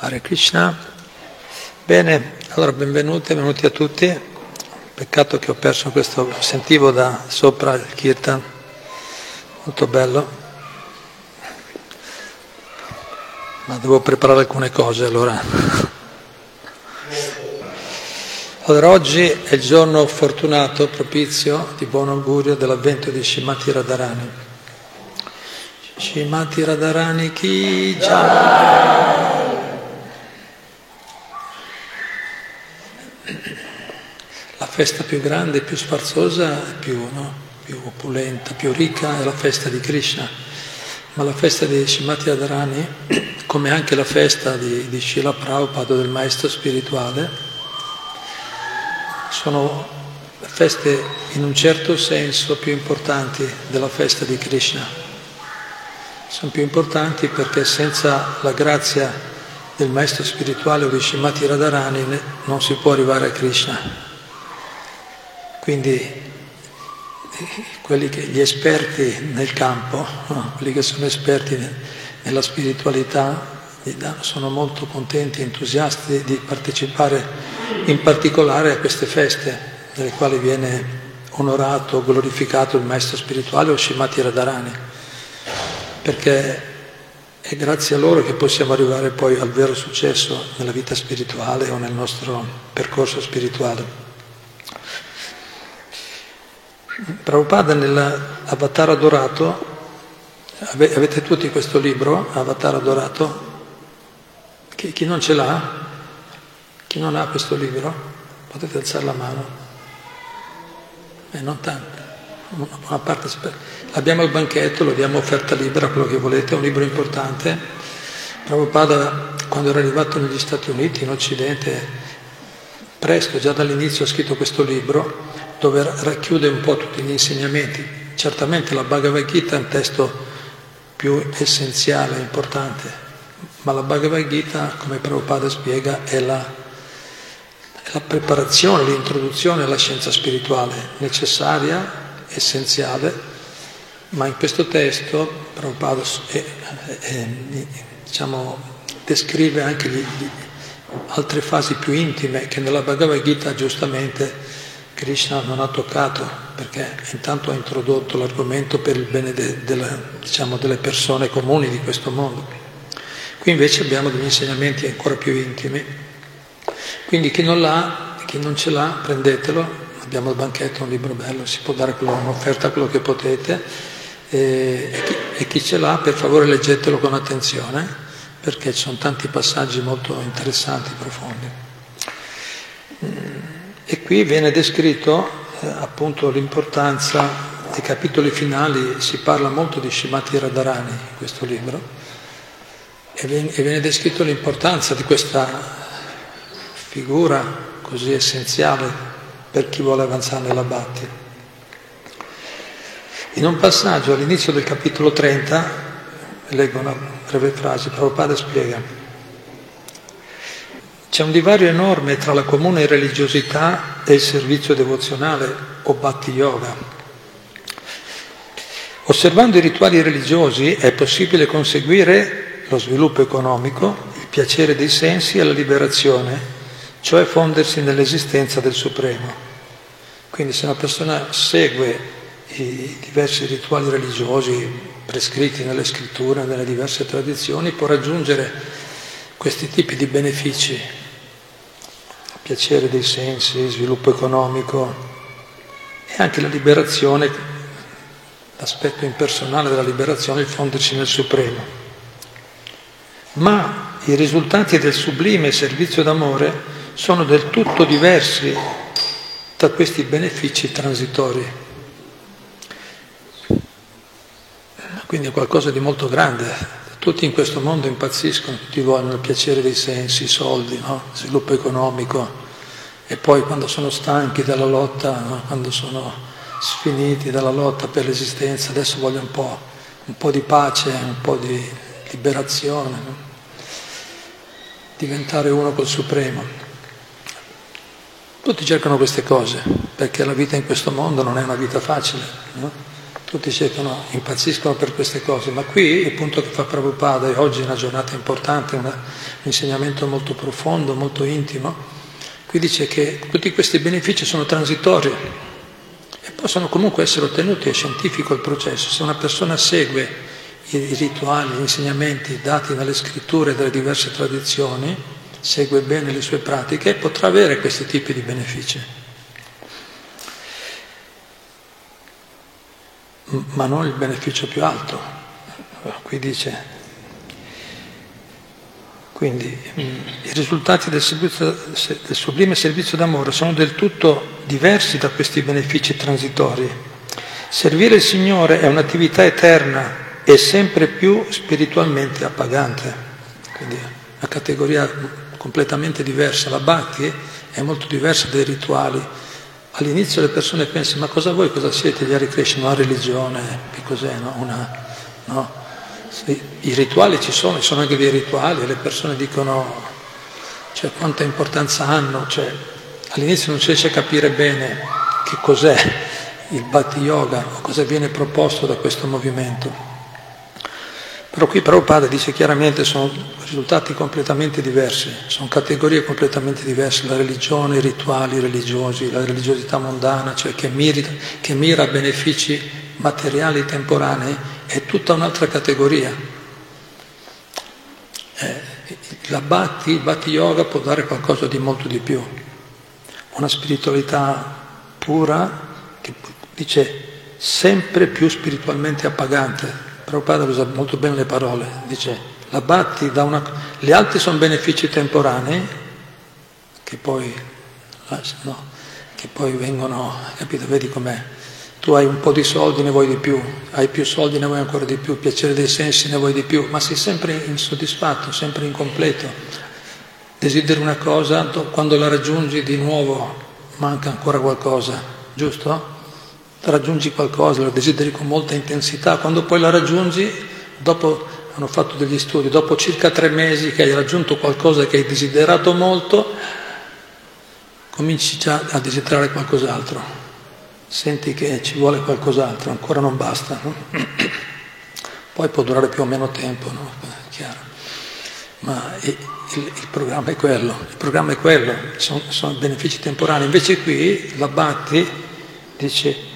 Hare Krishna. Bene, allora benvenuti, benvenuti a tutti. Peccato che ho perso questo, sentivo da sopra il kirtan, molto bello. Ma devo preparare alcune cose allora. Allora oggi è il giorno fortunato, propizio, di buon augurio dell'avvento di Shimati Radharani. Shimati Radharani chi già. Festa più grande, più sfarzosa, più, no? più opulenta, più ricca è la festa di Krishna. Ma la festa di Shimati Radharani, come anche la festa di, di Srila Prabhupada, del maestro spirituale, sono feste in un certo senso più importanti della festa di Krishna. Sono più importanti perché senza la grazia del maestro spirituale o di Shimati Radharani non si può arrivare a Krishna. Quindi quelli che, gli esperti nel campo, no? quelli che sono esperti nella spiritualità, sono molto contenti, entusiasti di partecipare in particolare a queste feste nelle quali viene onorato, glorificato il maestro spirituale o Shimati Radharani, perché è grazie a loro che possiamo arrivare poi al vero successo nella vita spirituale o nel nostro percorso spirituale. Prabhupada nell'Avatar Adorato, avete tutti questo libro, Avatar Adorato? Chi, chi non ce l'ha? Chi non ha questo libro? Potete alzare la mano. Eh, non tanto. Una buona parte. Abbiamo il banchetto, lo diamo offerta libera, quello che volete, è un libro importante. Prabhupada, quando era arrivato negli Stati Uniti, in Occidente, presto, già dall'inizio, ha scritto questo libro dove racchiude un po' tutti gli insegnamenti. Certamente la Bhagavad Gita è un testo più essenziale, importante, ma la Bhagavad Gita, come Prabhupada spiega, è la la preparazione, l'introduzione alla scienza spirituale necessaria, essenziale, ma in questo testo Prabhupada è, è, diciamo, descrive anche gli, gli, altre fasi più intime che nella Bhagavad Gita giustamente Krishna non ha toccato, perché intanto ha introdotto l'argomento per il bene de, de la, diciamo, delle persone comuni di questo mondo. Qui invece abbiamo degli insegnamenti ancora più intimi quindi chi non l'ha, chi non ce l'ha, prendetelo, abbiamo il banchetto, un libro bello, si può dare un'offerta quello che potete e, e, chi, e chi ce l'ha per favore leggetelo con attenzione perché ci sono tanti passaggi molto interessanti, profondi. E qui viene descritto eh, appunto l'importanza dei capitoli finali, si parla molto di Shimati Radharani in questo libro. E viene, e viene descritto l'importanza di questa figura così essenziale per chi vuole avanzare nella Bhakti. In un passaggio all'inizio del capitolo 30, leggo una breve frase, Prabhupada spiega, c'è un divario enorme tra la comune religiosità e il servizio devozionale o Bhakti Yoga. Osservando i rituali religiosi è possibile conseguire lo sviluppo economico, il piacere dei sensi e la liberazione cioè fondersi nell'esistenza del Supremo. Quindi se una persona segue i diversi rituali religiosi prescritti nelle scritture, nelle diverse tradizioni, può raggiungere questi tipi di benefici, piacere dei sensi, sviluppo economico e anche la liberazione, l'aspetto impersonale della liberazione, il fondersi nel Supremo. Ma i risultati del sublime servizio d'amore sono del tutto diversi da questi benefici transitori. Quindi è qualcosa di molto grande. Tutti in questo mondo impazziscono, tutti vogliono il piacere dei sensi, i soldi, no? sviluppo economico e poi quando sono stanchi dalla lotta, no? quando sono sfiniti dalla lotta per l'esistenza, adesso vogliono un po', un po di pace, un po' di liberazione, no? diventare uno col Supremo. Tutti cercano queste cose, perché la vita in questo mondo non è una vita facile. Tutti cercano, impazziscono per queste cose, ma qui il punto che fa Prabhupada, e oggi è una giornata importante, una, un insegnamento molto profondo, molto intimo, qui dice che tutti questi benefici sono transitori e possono comunque essere ottenuti, è scientifico il processo, se una persona segue i rituali, gli insegnamenti dati dalle scritture dalle diverse tradizioni, segue bene le sue pratiche, potrà avere questi tipi di benefici. Ma non il beneficio più alto. Qui dice, quindi i risultati del, servizio, del sublime servizio d'amore sono del tutto diversi da questi benefici transitori. Servire il Signore è un'attività eterna e sempre più spiritualmente appagante. Quindi una categoria completamente diversa. La bhakti è molto diversa dai rituali All'inizio le persone pensano, ma cosa vuoi, cosa siete gli Hare Krishna, una religione, che cos'è, no? Una, no? I rituali ci sono, ci sono anche dei rituali, le persone dicono cioè, quanta importanza hanno, cioè, all'inizio non si riesce a capire bene che cos'è il Bhakti Yoga o cosa viene proposto da questo movimento. Però qui Prabhupada dice chiaramente sono risultati completamente diversi, sono categorie completamente diverse, la religione, i rituali religiosi, la religiosità mondana, cioè che, miri, che mira a benefici materiali temporanei, è tutta un'altra categoria. Eh, la Bhakti, il Bhakti Yoga può dare qualcosa di molto di più, una spiritualità pura che dice sempre più spiritualmente appagante, Prabhupada usa molto bene le parole, dice la batti da una... Gli altri sono benefici temporanei che poi, no, che poi vengono, capito? Vedi com'è? Tu hai un po' di soldi, ne vuoi di più, hai più soldi, ne vuoi ancora di più, piacere dei sensi, ne vuoi di più, ma sei sempre insoddisfatto, sempre incompleto. Desideri una cosa, quando la raggiungi di nuovo manca ancora qualcosa, giusto? Raggiungi qualcosa, lo desideri con molta intensità, quando poi la raggiungi, dopo hanno fatto degli studi, dopo circa tre mesi che hai raggiunto qualcosa che hai desiderato molto, cominci già a desiderare qualcos'altro, senti che ci vuole qualcos'altro, ancora non basta, no? poi può durare più o meno tempo, no? chiaro. ma il, il, programma è quello, il programma è quello, sono, sono benefici temporanei, invece qui la Bhatti dice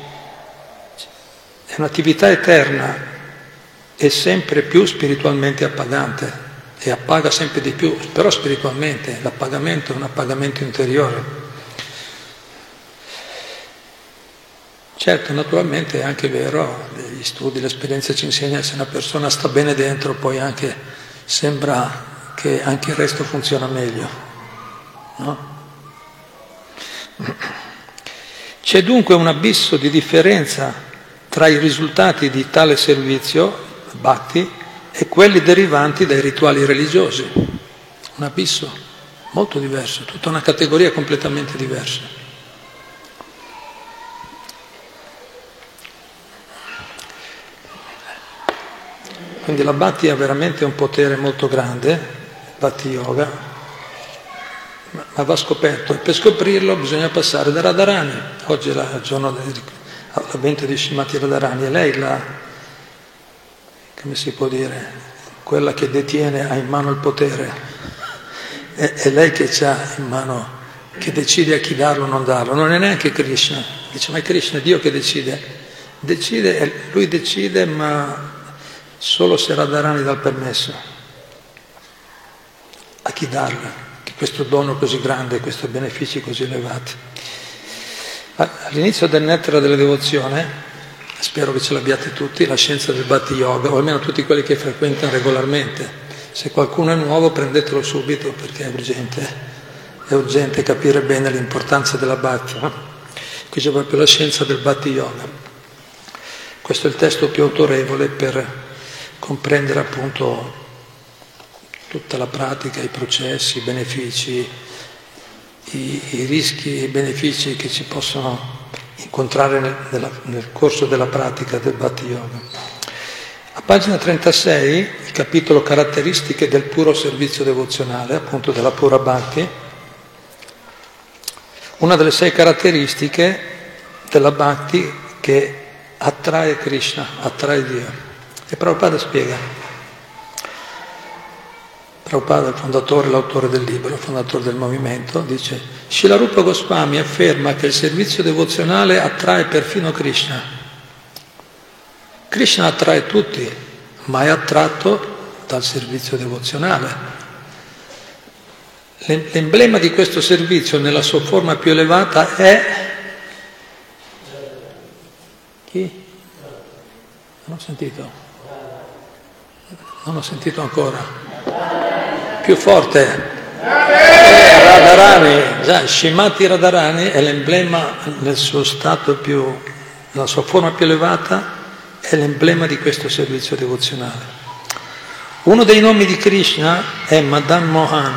è un'attività eterna e sempre più spiritualmente appagante e appaga sempre di più, però spiritualmente l'appagamento è un appagamento interiore. Certo, naturalmente è anche vero, gli studi, l'esperienza ci insegna che se una persona sta bene dentro poi anche sembra che anche il resto funziona meglio. No? C'è dunque un abisso di differenza tra i risultati di tale servizio, bhakti, e quelli derivanti dai rituali religiosi. Un abisso molto diverso, tutta una categoria completamente diversa. Quindi la Bhakti ha veramente un potere molto grande, Bhakti Yoga, ma va scoperto e per scoprirlo bisogna passare da Radharani. Oggi è il giorno l'avvento di Shimati Radharani, è lei la, come si può dire, quella che detiene, ha in mano il potere, è, è lei che ha in mano, che decide a chi darlo o non darlo, non è neanche Krishna, dice ma è Krishna, è Dio che decide, decide, lui decide ma solo se Radharani dà il permesso, a chi darla, questo dono così grande, questi benefici così elevati. All'inizio del nettare della devozione, spero che ce l'abbiate tutti, la scienza del Bhatti Yoga, o almeno tutti quelli che frequentano regolarmente. Se qualcuno è nuovo prendetelo subito perché è urgente, è urgente capire bene l'importanza della Bhatti. Qui c'è proprio la scienza del Bhatti Yoga. Questo è il testo più autorevole per comprendere appunto tutta la pratica, i processi, i benefici, i, i rischi e i benefici che ci possono incontrare nel, nella, nel corso della pratica del Bhatti Yoga. A pagina 36, il capitolo caratteristiche del puro servizio devozionale, appunto della pura Bhakti, una delle sei caratteristiche della Bhakti che attrae Krishna, attrae Dio. E Prabhupada spiega. Prabhupada, il fondatore, l'autore del libro, il fondatore del movimento, dice Shilarupa Goswami afferma che il servizio devozionale attrae perfino Krishna. Krishna attrae tutti, ma è attratto dal servizio devozionale. L'emblema di questo servizio nella sua forma più elevata è... Chi? Non ho sentito. Non ho sentito ancora. Più forte. Radharani, Shimati Radharani è l'emblema nel suo stato più, nella sua forma più elevata, è l'emblema di questo servizio devozionale. Uno dei nomi di Krishna è Madan Mohan,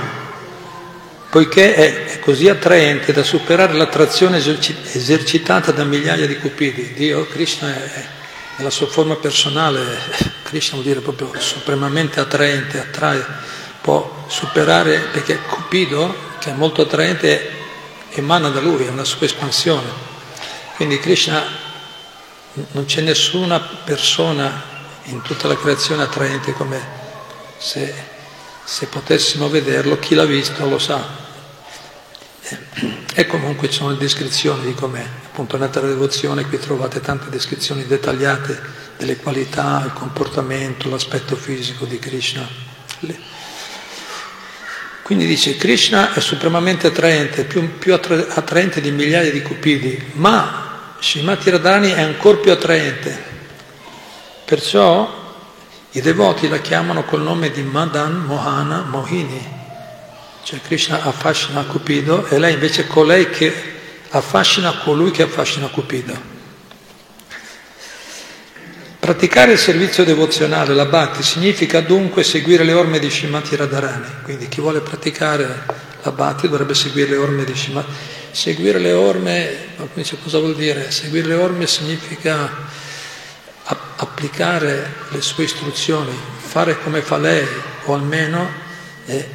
poiché è, così attraente da superare l'attrazione esercitata da migliaia di cupidi. Dio, Krishna è, nella sua forma personale, Krishna vuol dire proprio supremamente attraente, attrae, può superare, perché Cupido, che è molto attraente, emana da lui, è una sua espansione. Quindi Krishna, non c'è nessuna persona in tutta la creazione attraente come se, se potessimo vederlo, chi l'ha visto lo sa, e comunque ci sono le descrizioni di com'è. Appunto nella devozione qui trovate tante descrizioni dettagliate delle qualità, il comportamento, l'aspetto fisico di Krishna. Quindi dice Krishna è supremamente attraente, più, più attraente di migliaia di cupidi, ma Srimati Radhani è ancora più attraente. Perciò i devoti la chiamano col nome di Madan Mohana Mohini, cioè Krishna affascina Cupido e lei invece è colei che affascina colui che affascina Cupido. Praticare il servizio devozionale, la bhakti, significa dunque seguire le orme di Shimati Radharani. Quindi chi vuole praticare la bhakti dovrebbe seguire le orme di Shimati. Seguire le orme, cosa vuol dire? Seguire le orme significa applicare le sue istruzioni, fare come fa lei, o almeno eh,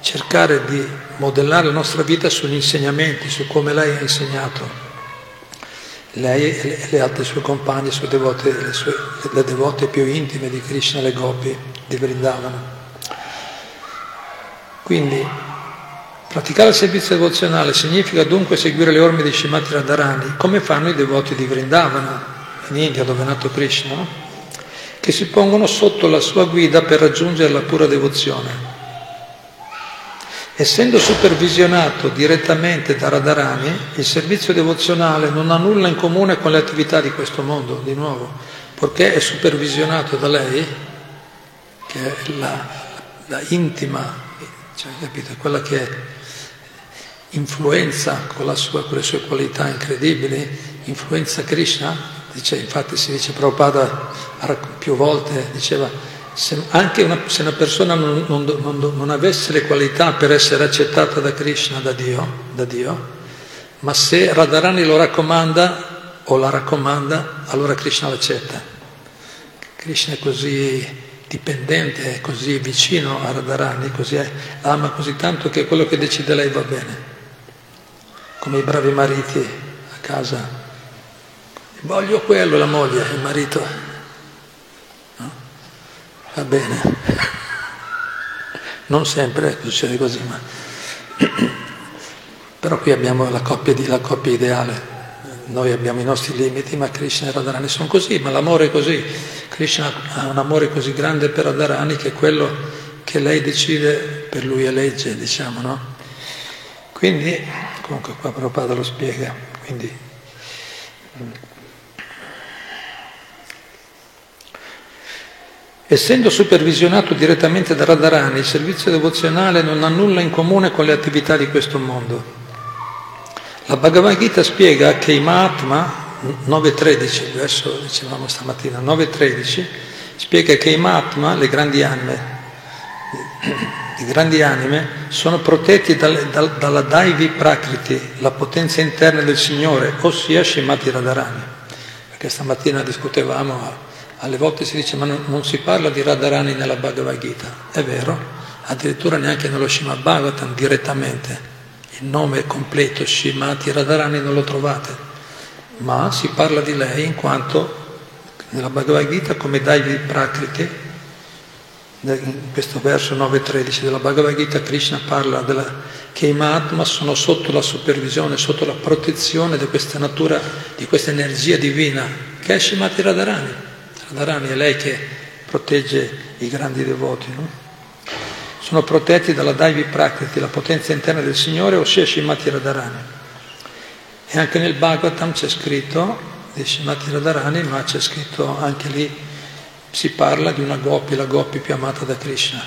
cercare di modellare la nostra vita sugli insegnamenti, su come lei ha insegnato. Lei e le altre sue compagne, sue devote, le, sue, le devote più intime di Krishna, le gopi di Vrindavana. Quindi praticare il servizio devozionale significa dunque seguire le orme di Shimati Radharani, come fanno i devoti di Vrindavana, in India dove è nato Krishna, che si pongono sotto la sua guida per raggiungere la pura devozione. Essendo supervisionato direttamente da Radharani, il servizio devozionale non ha nulla in comune con le attività di questo mondo, di nuovo, perché è supervisionato da lei, che è la, la intima, cioè, capite, quella che influenza con, sua, con, le sue qualità incredibili, influenza Krishna, dice, infatti si dice Prabhupada più volte, diceva se anche una, se una persona non, non, non, non, avesse le qualità per essere accettata da Krishna, da Dio, da Dio, ma se Radharani lo raccomanda o la raccomanda, allora Krishna l'accetta. Krishna è così dipendente, è così vicino a Radharani, così è, ama così tanto che quello che decide lei va bene. Come i bravi mariti a casa. Voglio quello, la moglie, il marito va bene. Non sempre succede così, ma... Però qui abbiamo la coppia, di, la coppia ideale. Noi abbiamo i nostri limiti, ma Krishna e Radharani sono così, ma l'amore è così. Krishna ha un amore così grande per Radharani che quello che lei decide per lui è legge, diciamo, no? Quindi, comunque qua Prabhupada lo spiega, quindi Essendo supervisionato direttamente da Radharani, il servizio devozionale non ha nulla in comune con le attività di questo mondo. La Bhagavad Gita spiega che i Mahatma, 9.13, verso dicevamo stamattina, 9.13, spiega che i Mahatma, le grandi anime, le grandi anime sono protetti dal, dal, dalla Daivi Prakriti, la potenza interna del Signore, ossia Shimati Radharani. Perché stamattina discutevamo alle volte si dice ma non, non si parla di Radharani nella Bhagavad Gita, è vero, addirittura neanche nello Srimad Bhagavatam direttamente, il nome completo Shimati Radharani non lo trovate, ma si parla di lei in quanto nella Bhagavad Gita come Daivi Prakriti, in questo verso 9.13 della Bhagavad Gita Krishna parla della, che i Mahatma sono sotto la supervisione, sotto la protezione di questa natura, di questa energia divina, che è Shimati Radharani. Radharani è lei che protegge i grandi devoti. No? Sono protetti dalla Daivi Prakriti, la potenza interna del Signore, ossia Shimati Radharani. E anche nel Bhagavatam c'è scritto di Shimati Radharani, ma c'è scritto anche lì, si parla di una Gopi, la Gopi più amata da Krishna.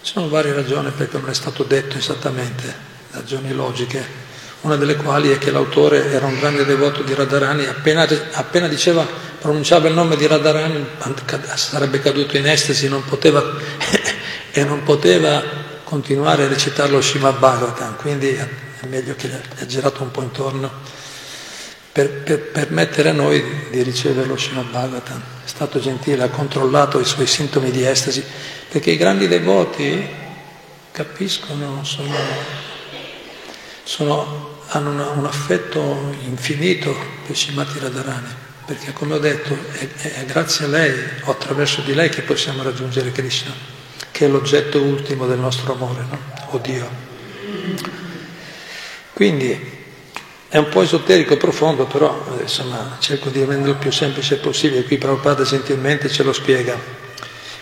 Ci sono varie ragioni perché non è stato detto esattamente, ragioni logiche, una delle quali è che l'autore era un grande devoto di Radharani, appena, appena diceva, pronunciava il nome di Radharani sarebbe caduto in estasi non poteva, e non poteva continuare a recitarlo lo Srimad Bhagavatam, quindi è meglio che gli ha girato un po' intorno per, per permettere a noi di ricevere lo Srimad Bhagavatam. È stato gentile, ha controllato i suoi sintomi di estasi, perché i grandi devoti capiscono, sono, sono, hanno una, un affetto infinito per Shimati Radharani, perché come ho detto è, è grazie a lei o attraverso di lei che possiamo raggiungere Krishna, che è l'oggetto ultimo del nostro amore, no? o Dio. Quindi è un po' esoterico e profondo, però insomma, cerco di renderlo il più semplice possibile. Qui Prabhupada gentilmente ce lo spiega.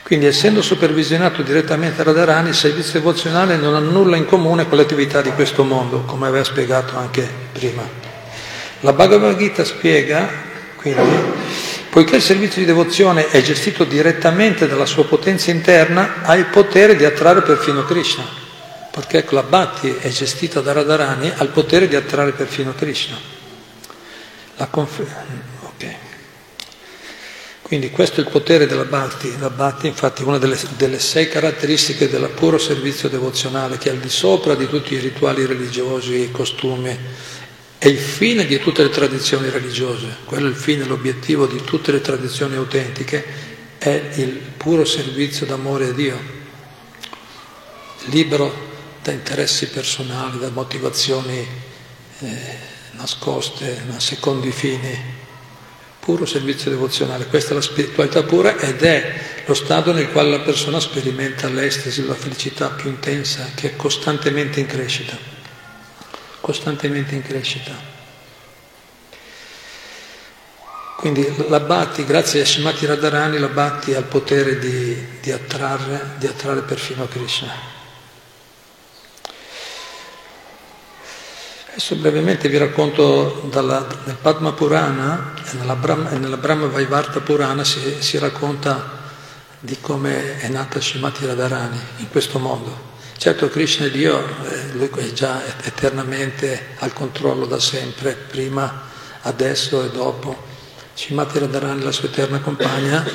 Quindi, essendo supervisionato direttamente da Radharani, il servizio devozionale non ha nulla in comune con le attività di questo mondo, come aveva spiegato anche prima. La Bhagavad Gita spiega, quindi, poiché il servizio di devozione è gestito direttamente dalla sua potenza interna, ha il potere di attrarre perfino Krishna perché la Bhakti è gestita da Radharani, ha il potere di attrarre perfino Krishna. La conf... Quindi questo è il potere della Bhakti. La Bhakti infatti è una delle, delle sei caratteristiche del puro servizio devozionale che è al di sopra di tutti i rituali religiosi, i costumi, è il fine di tutte le tradizioni religiose, quello è il fine, l'obiettivo di tutte le tradizioni autentiche, è il puro servizio d'amore a Dio, libero da interessi personali, da motivazioni eh, nascoste, da secondi fini, puro servizio devozionale. Questa è la spiritualità pura ed è lo stato nel quale la persona sperimenta l'estasi, la felicità più intensa, che è costantemente in crescita, costantemente in crescita. Quindi la Bhatti, grazie a Shimati Radharani, la Bhatti ha il potere di, di, attrarre, di attrarre perfino Krishna. Adesso brevemente vi racconto dalla, nel Padma Purana e nella Brahma, e nella Brahma Vaivarta Purana si, si, racconta di come è nata Shimati Radharani in questo mondo. Certo Krishna è Dio, eh, lui è già eternamente al controllo da sempre, prima, adesso e dopo. Shimati Radharani è la sua eterna compagna,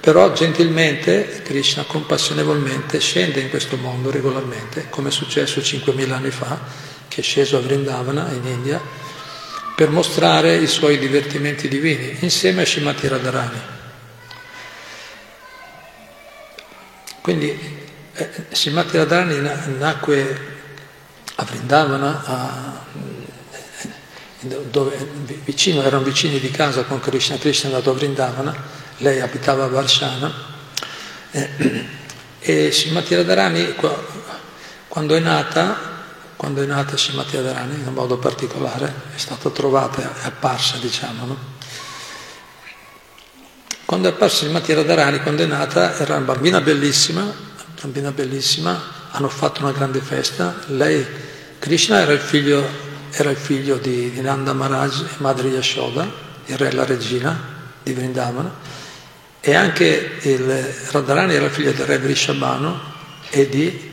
però gentilmente Krishna compassionevolmente scende in questo mondo regolarmente, come è successo 5.000 anni fa, che è sceso a Vrindavana in India per mostrare i suoi divertimenti divini insieme a Shimati Radharani. Quindi eh, Shimati Radharani nacque a Vrindavana, a, dove vicino, erano vicini di casa con Krishna, Krishna è andato a Vrindavana, lei abitava a Varshana eh, e Shimati Radharani quando è nata quando è nata Shimati Adharani in modo particolare, è stata trovata, è apparsa diciamo. No? Quando è apparsa Shimati Radharani, quando è nata, era una bambina bellissima, bambina bellissima, hanno fatto una grande festa, lei, Krishna era il figlio, era il figlio di, di Nanda Maharaj e Madri Yashoda, il re e la regina di Vrindavana, e anche il Radharani era il figlio del re Vrishabhanu e di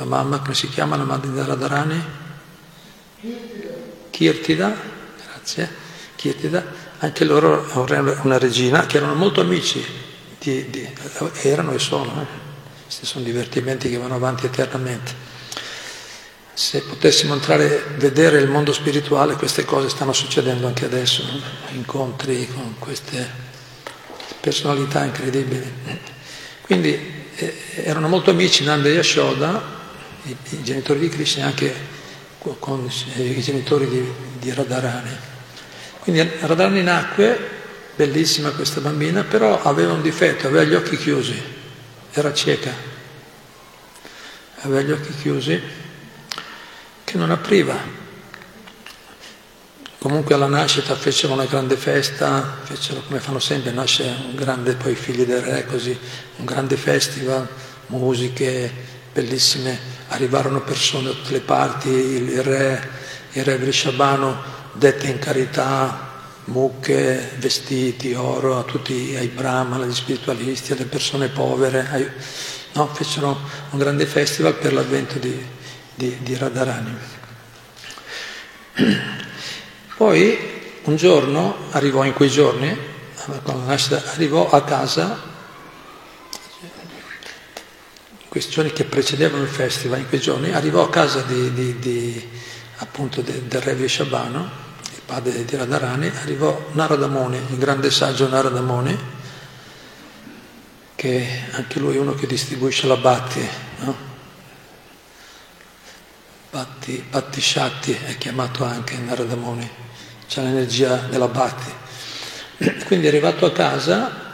la mamma come si chiama la madre di Radharani? Kirtida, grazie, Kirtida, anche loro una regina che erano molto amici, di, di, erano e sono, eh. questi sono divertimenti che vanno avanti eternamente. Se potessimo entrare vedere il mondo spirituale, queste cose stanno succedendo anche adesso, no? incontri con queste personalità incredibili. Quindi eh, erano molto amici Nanda e Yashoda, i, i genitori di Krishna anche con i genitori di, di Radharani. Quindi Radharani nacque, bellissima questa bambina, però aveva un difetto, aveva gli occhi chiusi, era cieca, aveva gli occhi chiusi che non apriva. Comunque alla nascita fecero una grande festa, fecero come fanno sempre, nasce un grande, poi figli del re, così, un grande festival, musiche bellissime, arrivarono persone da tutte le parti, il re, il re Vrishabhanu dette in carità mucche, vestiti, oro a tutti, ai brahman, agli spiritualisti, alle persone povere, ai, no, fecero un grande festival per l'avvento di, di, di Radharani. Poi un giorno, arrivò in quei giorni, arrivò a casa, in questi giorni che precedevano il festival, in quei giorni, arrivò a casa di, di, di, appunto del re Vishabhanu, il padre di Radharani, arrivò Narada Muni, il grande saggio Narada Muni, che anche lui è uno che distribuisce la Bhatti, no? Bhatti, Bhatti Shakti è chiamato anche Narada Muni c'è l'energia della Bhatti. Quindi è arrivato a casa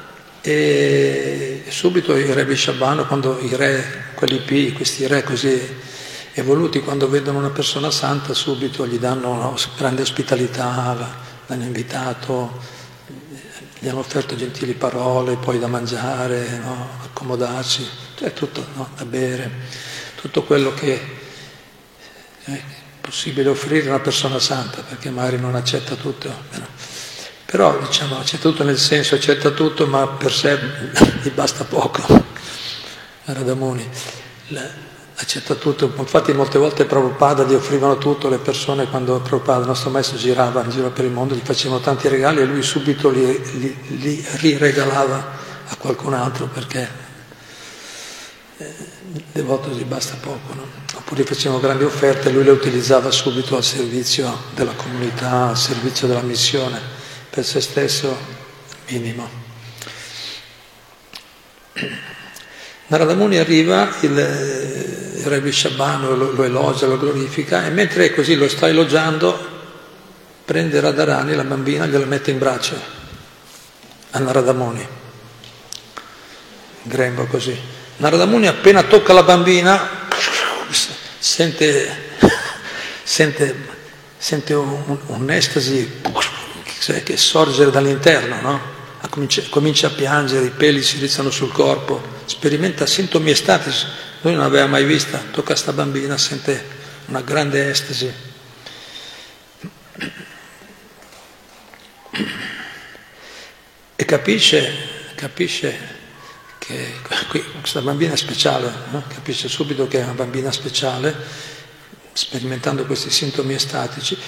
e subito il re Vishabhanu, quando i re, quelli P, questi re così evoluti, quando vedono una persona santa subito gli danno una grande ospitalità, l'hanno invitato, gli hanno offerto gentili parole, poi da mangiare, no? accomodarsi, cioè tutto no? da bere, tutto quello che... Eh, possibile offrire a una persona santa, perché magari non accetta tutto. Però diciamo accetta tutto nel senso, accetta tutto, ma per sé gli basta poco. Radamuni accetta tutto, infatti molte volte Prabhupada gli offrivano tutto, le persone quando Prabhupada, il nostro maestro, girava in giro per il mondo, gli facevano tanti regali e lui subito li, li, li riregalava a qualcun altro perché eh, devoto gli basta poco. No? Oppure facevano grandi offerte e lui le utilizzava subito al servizio della comunità, al servizio della missione, per se stesso minimo. Narada Muni arriva, il, il re Vishabhanu lo, lo elogia, lo glorifica e mentre così lo sta elogiando prende Radharani, la bambina, gliela mette in braccio a Narada Muni, grembo così. Narada Muni appena tocca la bambina sente, sente, sente un, un'estasi che sorge dall'interno, no? comincia, comincia, a piangere, i peli si rizzano sul corpo, sperimenta sintomi estatici, lui non aveva mai vista, tocca a sta bambina, sente una grande estasi. E capisce, capisce che questa bambina è speciale, no? capisce subito che è una bambina speciale, sperimentando questi sintomi estatici,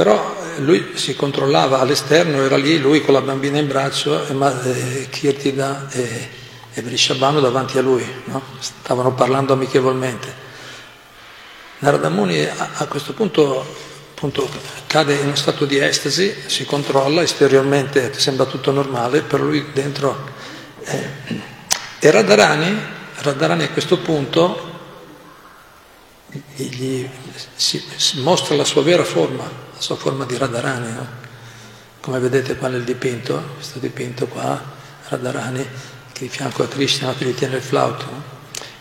però eh, lui si controllava all'esterno, era lì lui con la bambina in braccio, e, eh, Kirtida e, e Vrishabhanu davanti a lui, no? stavano parlando amichevolmente. Narada Muni a, a questo punto, appunto, cade in uno stato di estasi, si controlla, esteriormente sembra tutto normale, però lui dentro... Eh, e Radharani, Radharani a questo punto gli, si, si, mostra la sua vera forma, la sua forma di Radharani. No? Come vedete qua nel dipinto, questo dipinto qua, Radharani che di fianco a Krishna che gli tiene il flauto. No?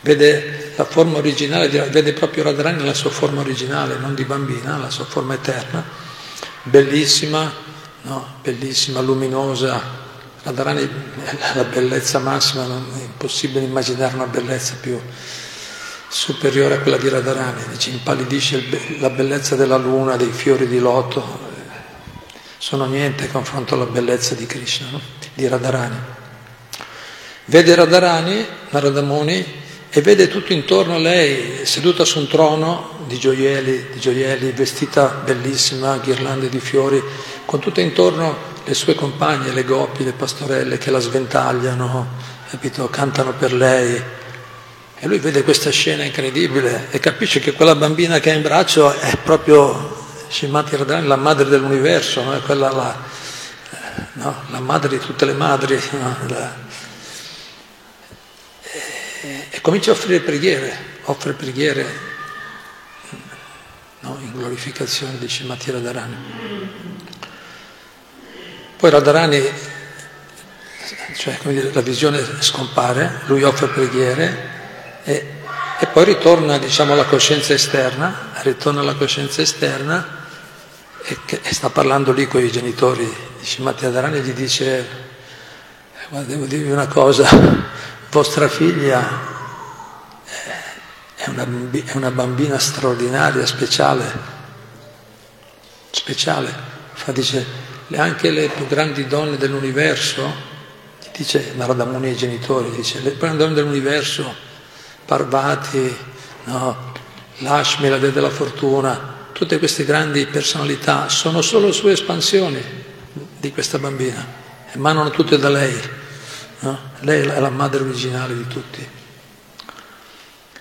Vede la forma originale, vede proprio Radharani nella sua forma originale, non di bambina, la sua forma eterna, bellissima, no? bellissima, luminosa, Radharani è la bellezza massima, non è impossibile immaginare una bellezza più superiore a quella di Radharani, ci impallidisce la bellezza della luna, dei fiori di loto, sono niente confronto alla bellezza di Krishna, no? di Radharani. Vede Radharani, Naradamuni, e vede tutto intorno a lei, seduta su un trono di gioielli, di gioielli, vestita bellissima, ghirlande di fiori, con tutto intorno le sue compagne, le gopi, le pastorelle che la sventagliano, capito? cantano per lei. E lui vede questa scena incredibile e capisce che quella bambina che ha in braccio è proprio Shimati Radharani, la madre dell'universo, no? è quella la, no? la, madre di tutte le madri. No? La, e, e, comincia a offrire preghiere, offre preghiere in glorificazione di Shimati Radharani. Poi Radharani, cioè dire, la visione scompare, lui offre preghiere e, e poi ritorna diciamo, alla coscienza esterna, ritorna alla coscienza esterna e, che, e sta parlando lì con i genitori di Shimati Radharani e gli dice, guarda, devo dirvi una cosa, vostra figlia è una, è una bambina straordinaria, speciale, speciale. Fa, dice, anche le più grandi donne dell'universo, dice Narada Muni ai genitori, dice, le più grandi donne dell'universo, Parvati, no, Lashmi, la dea della fortuna, tutte queste grandi personalità sono solo sue espansioni di questa bambina, emanano tutte da lei. No? Lei è la madre originale di tutti.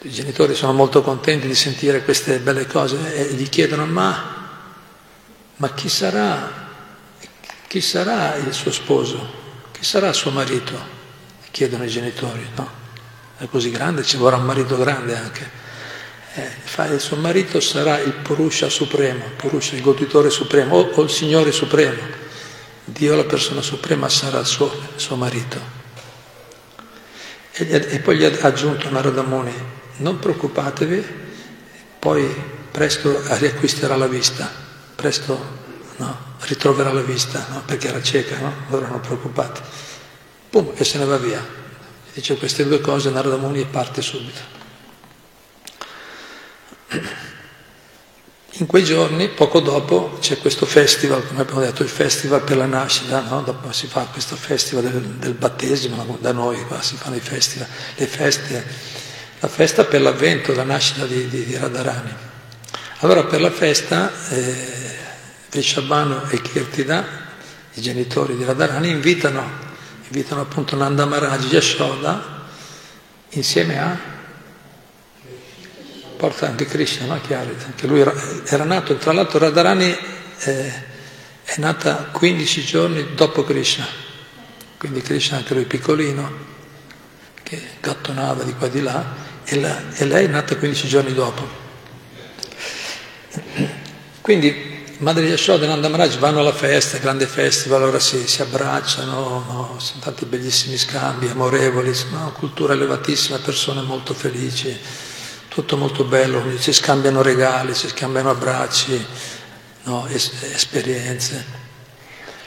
I genitori sono molto contenti di sentire queste belle cose e gli chiedono ma, ma chi, sarà, chi sarà il suo sposo? Chi sarà suo marito? Chiedono i genitori, no? È così grande, ci vorrà un marito grande anche. Eh, il suo marito sarà il Purusha supremo, Purusha, il goditore supremo, o, o, il Signore supremo. Dio, la persona suprema, sarà il suo, il suo marito. E, e, poi gli ha aggiunto Narada Muni, non preoccupatevi, poi presto riacquisterà la vista, presto no, ritroverà la vista, no, perché era cieca, no? allora non preoccupate. Pum, e se ne va via. Dice queste due cose, Narada Muni e parte subito. In quei giorni, poco dopo, c'è questo festival, come abbiamo detto, il festival per la nascita, no? dopo si fa questo festival del, del battesimo, da noi qua si fanno i festival, le feste la festa per l'avvento, la nascita di, di, di Radharani. Allora per la festa eh, Vishabhanu e Kirtida, i genitori di Radharani, invitano, invitano appunto Nanda Maharaj Yashoda insieme a porta anche Krishna, no? Chiaro, anche lui era, era, nato, tra l'altro Radharani eh, è nata 15 giorni dopo Krishna, quindi Krishna anche lui piccolino, che gattonava di qua e di là, e, la, e lei è nata 15 giorni dopo. Quindi Madre Yashoda e Nanda Maharaj vanno alla festa, grande festival, allora si, si abbracciano, no? sono tanti bellissimi scambi, amorevoli, no? cultura elevatissima, persone molto felici, tutto molto bello, si scambiano regali, si scambiano abbracci, no? es- esperienze.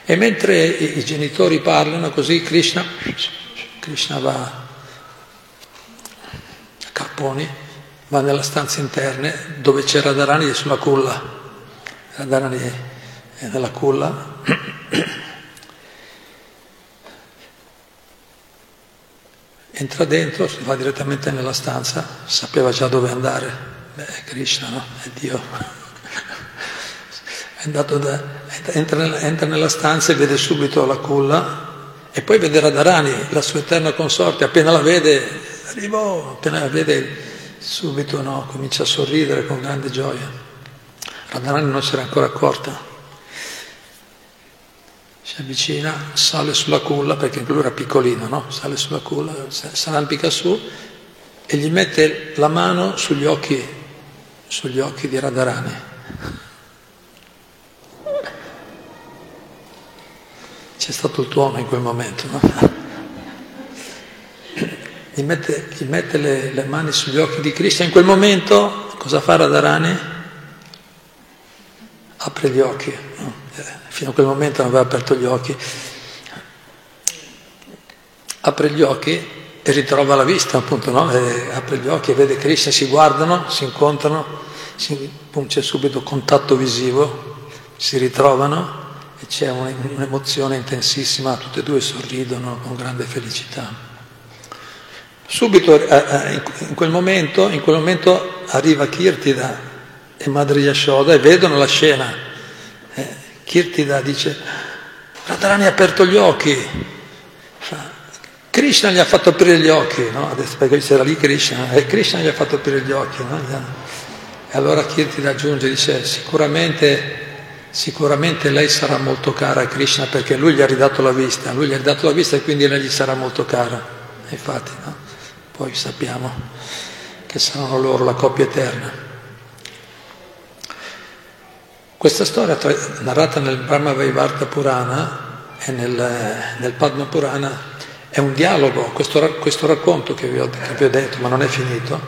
E mentre i, i genitori parlano così, Krishna, Krishna va Carponi, va nella stanza interna dove c'è Radharani sulla culla. Radharani è nella culla. Entra dentro, si va direttamente nella stanza, sapeva già dove andare. Beh, Krishna, no? È Dio. È da, entra, entra nella stanza e vede subito la culla e poi vede Radharani, la sua eterna consorte, appena la vede arrivo, appena la vede subito no, comincia a sorridere con grande gioia. Radharani non si era ancora accorta. Si avvicina, sale sulla culla, perché lui era piccolino, no? Sale sulla culla, si arrampica su e gli mette la mano sugli occhi, sugli occhi di Radharani. C'è stato il tuono in quel momento, no? gli mette, gli mette le, le, mani sugli occhi di Cristo. In quel momento cosa fa Radharani? Apre gli occhi. Eh, fino a quel momento non aveva aperto gli occhi. Apre gli occhi e ritrova la vista, appunto, no? apre gli occhi e vede Cristo, si guardano, si incontrano, si, boom, c'è subito contatto visivo, si ritrovano e c'è un'emozione intensissima, tutte e due sorridono con grande felicità. Subito eh, eh, in quel momento, in quel momento arriva Kirtida e Madre Yashoda e vedono la scena. Eh, Kirtida dice, Radharani ha aperto gli occhi, Krishna gli ha fatto aprire gli occhi, no? Adesso perché c'era lì Krishna, e Krishna gli ha fatto aprire gli occhi. No? E allora Kirtida aggiunge, dice, sicuramente, sicuramente lei sarà molto cara a Krishna perché lui gli ha ridato la vista, lui gli ha ridato la vista e quindi lei gli sarà molto cara. Infatti, no? poi sappiamo che saranno loro la coppia eterna. Questa storia narrata nel Brahma Vaivarta Purana e nel, nel Padma Purana è un dialogo, questo, questo racconto che vi, ho, che vi, ho, detto, ma non è finito,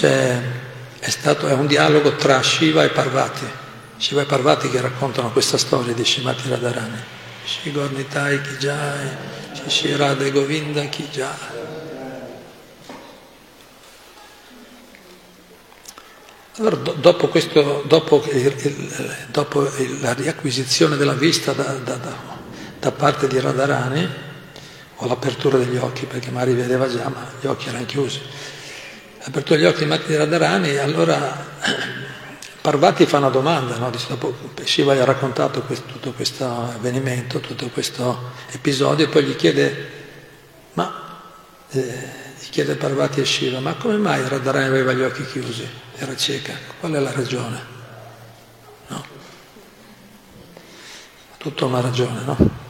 è, stato, è un dialogo tra Shiva e Parvati. Shiva e Parvati che raccontano questa storia di Shimati Radharani. Shigornitai Kijai, Shishirade Govinda Kijai. Allora, dopo, questo, dopo, il, il, dopo la riacquisizione della vista da, da, da, da parte di Radharani, o l'apertura degli occhi, perché Mari vedeva già, ma gli occhi erano chiusi. L'apertura degli occhi di Matti Radharani, allora Parvati fa una domanda, no? Dice, dopo Shiva gli ha raccontato questo, tutto questo avvenimento, tutto questo episodio, e poi gli chiede, ma, eh, chiede Parvati e Shiva, ma come mai Radharani aveva gli occhi chiusi, era cieca? Qual è la ragione? No? Tutta una ragione, no?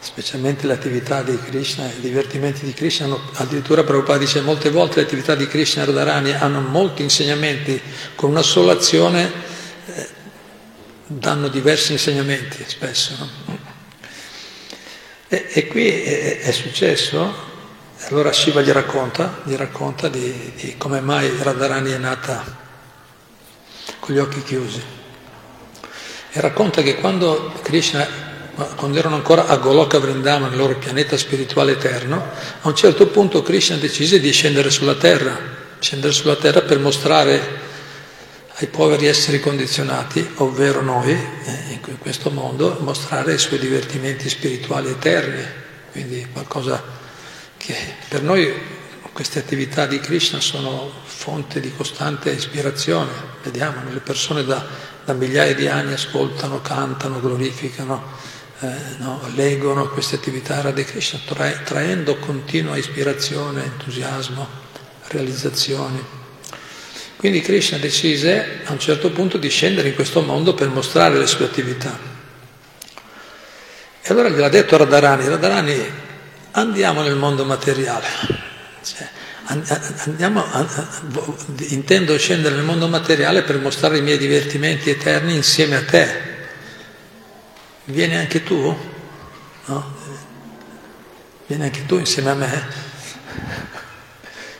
specialmente le attività di Krishna, i divertimenti di Krishna, hanno, addirittura Prabhupada dice molte volte le attività di Krishna e Radharani hanno molti insegnamenti, con una sola azione eh, danno diversi insegnamenti spesso. No? E, e, qui è, è, successo, allora Shiva gli racconta, gli racconta di, di come mai Radharani è nata con gli occhi chiusi. E racconta che quando Krishna quando erano ancora a Goloka Vrindavan, il loro pianeta spirituale eterno, a un certo punto Krishna decise di scendere sulla terra, scendere sulla terra per mostrare ai poveri esseri condizionati, ovvero noi, eh, in questo mondo, mostrare i suoi divertimenti spirituali eterni, quindi qualcosa che per noi queste attività di Krishna sono fonte di costante ispirazione, vediamo, le persone da, da migliaia di anni ascoltano, cantano, glorificano eh, no, leggono queste attività Radha Krishna tra- traendo continua ispirazione, entusiasmo, realizzazioni. Quindi Krishna decise a un certo punto di scendere in questo mondo per mostrare le sue attività. E allora gliel'ha detto Radharani, Radharani andiamo nel mondo materiale. Cioè, andiamo, intendo scendere nel mondo materiale per mostrare i miei divertimenti eterni insieme a te, Vieni anche tu? No? Vieni anche tu insieme a me?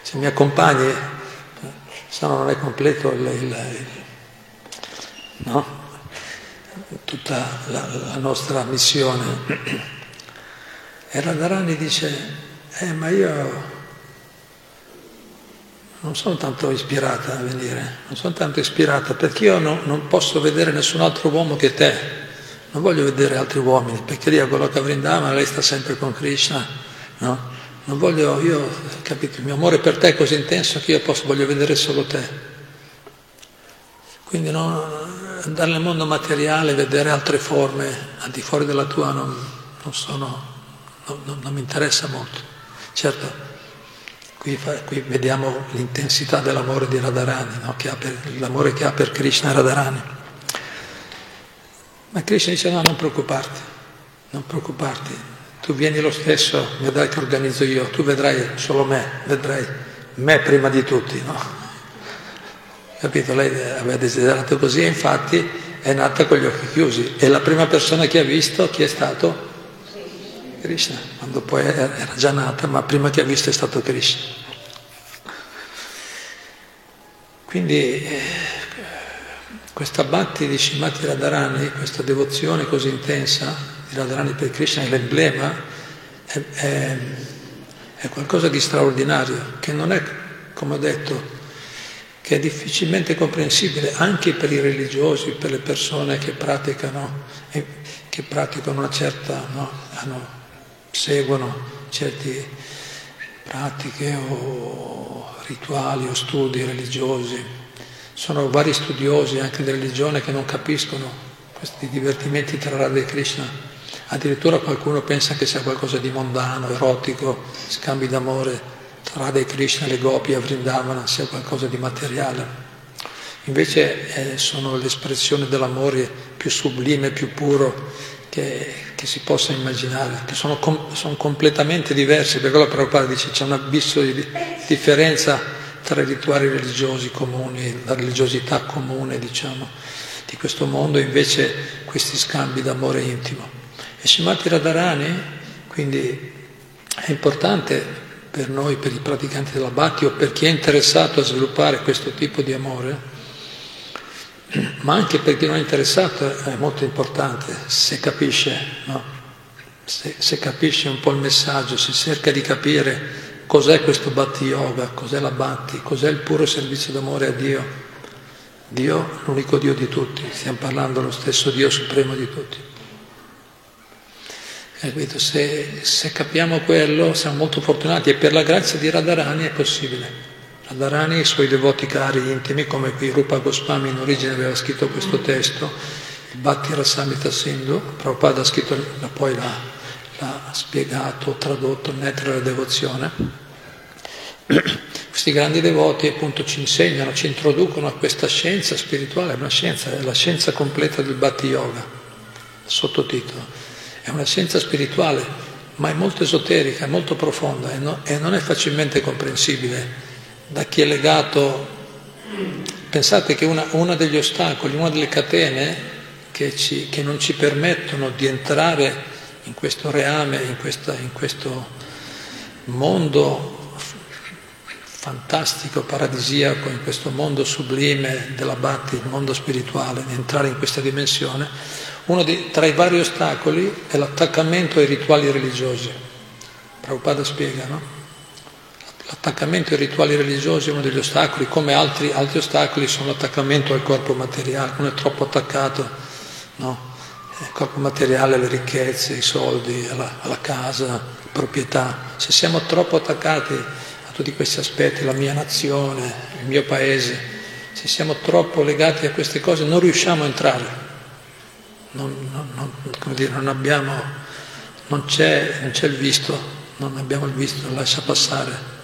Se mi accompagni, se no non è completo il, il, il, no? tutta la, la, nostra missione. E Radharani dice, eh ma io non sono tanto ispirata a venire, non sono tanto ispirata perché io non, non posso vedere nessun altro uomo che te non voglio vedere altri uomini, perché lì a Goloka Vrindavana lei sta sempre con Krishna, no? Non voglio, io, capito, il mio amore per te è così intenso che io posso, voglio vedere solo te. Quindi no, andare nel mondo materiale, vedere altre forme al di fuori della tua non, non, sono, non, non mi interessa molto. Certo, qui, qui vediamo l'intensità dell'amore di Radharani, no? che per, l'amore che ha per Krishna Radharani. Ma Krishna dice no, non preoccuparti, non preoccuparti, tu vieni lo stesso, vedrai che organizzo io, tu vedrai solo me, vedrai me prima di tutti, no? Capito? Lei aveva desiderato così e infatti è nata con gli occhi chiusi e la prima persona che ha visto chi è stato? Krishna, quando poi era già nata, ma prima che ha visto è stato Krishna. Quindi eh, questa bhakti di Shimati Radharani, questa devozione così intensa di Radharani per Krishna, l'emblema, è, è, è qualcosa di straordinario, che non è, come ho detto, che è difficilmente comprensibile anche per i religiosi, per le persone che praticano, che praticano una certa, no, hanno, seguono certe pratiche o rituali o studi religiosi sono vari studiosi anche di religione che non capiscono questi divertimenti tra Radha e Krishna. Addirittura qualcuno pensa che sia qualcosa di mondano, erotico, scambi d'amore tra Radha e Krishna, le gopi a Vrindavana, sia qualcosa di materiale. Invece eh, sono l'espressione dell'amore più sublime, più puro che, che si possa immaginare, che sono, com- sono completamente diversi, per quello Prabhupada dice c'è un abisso di differenza tra i rituali religiosi comuni, la religiosità comune, diciamo, di questo mondo, invece questi scambi d'amore intimo. E Shimati Radharani, quindi è importante per noi, per i praticanti della Bhakti o per chi è interessato a sviluppare questo tipo di amore, ma anche per chi non è interessato è molto importante se capisce, no? se, se capisce un po' il messaggio, se cerca di capire cos'è questo Bhakti Yoga, cos'è la Bhakti, cos'è il puro servizio d'amore a Dio. Dio, l'unico Dio di tutti, stiamo parlando dello stesso Dio supremo di tutti. Se, se, capiamo quello siamo molto fortunati e per la grazia di Radharani è possibile. Radharani e i suoi devoti cari intimi, come qui Rupa Goswami in origine aveva scritto questo testo, il Bhakti Rasamita Sindhu, Prabhupada ha scritto, poi l'ha, l'ha spiegato, tradotto, nettare della devozione. Questi grandi devoti appunto ci insegnano, ci introducono a questa scienza spirituale, è una scienza, è la scienza completa del Bhakti Yoga, sottotitolo. È una scienza spirituale, ma è molto esoterica, è molto profonda e, no, e non è facilmente comprensibile da chi è legato. Pensate che uno degli ostacoli, una delle catene che, ci, che, non ci permettono di entrare in questo reame, in, questa, in questo mondo fantastico, paradisiaco, in questo mondo sublime della Bhakti, il mondo spirituale, di entrare in questa dimensione, uno di, tra i vari ostacoli è l'attaccamento ai rituali religiosi. Prabhupada spiega, no? L'attaccamento ai rituali religiosi è uno degli ostacoli, come altri, altri ostacoli sono l'attaccamento al corpo materiale, uno è troppo attaccato no? al corpo materiale, alle ricchezze, ai soldi, alla, alla casa, proprietà. Se siamo troppo attaccati a tutti questi aspetti, la mia nazione, il mio paese, se siamo troppo legati a queste cose non riusciamo a entrare non, non, non, dire, non abbiamo, c'è, c'è, il visto, non abbiamo il visto, lascia passare,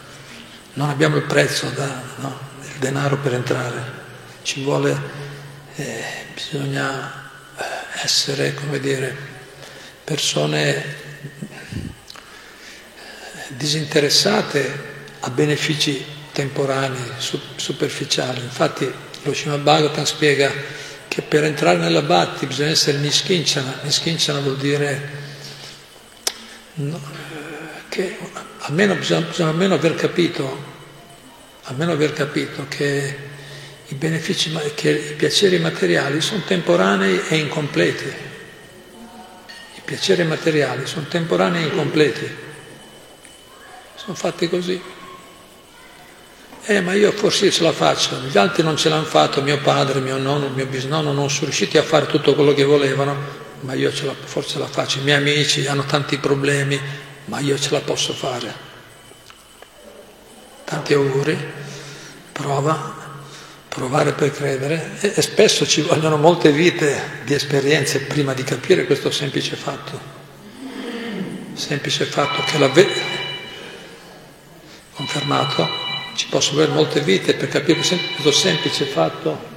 non abbiamo il prezzo, da, no, il denaro per entrare, ci vuole, eh, bisogna eh, essere, come dire, persone disinteressate a benefici temporanei, superficiali. Infatti lo Srimad Bhagavatam spiega che per entrare nella Bhatti bisogna essere niskinchana, niskinchana vuol dire no, che almeno bisogna, bisogna almeno aver capito, almeno aver capito che i benefici, che i piaceri materiali sono temporanei e incompleti. I piaceri materiali sono temporanei e incompleti. Sono fatti così. Eh, ma io forse ce la faccio, gli altri non ce l'hanno fatto, mio padre, mio nonno, mio bisnonno non sono riusciti a fare tutto quello che volevano, ma io ce la, forse la faccio. I miei amici hanno tanti problemi, ma io ce la posso fare. Tanti auguri, prova, provare per credere e, e spesso ci vogliono molte vite di esperienze prima di capire questo semplice fatto. Semplice fatto che la ve- confermato ci possono avere molte vite per capire questo semplice fatto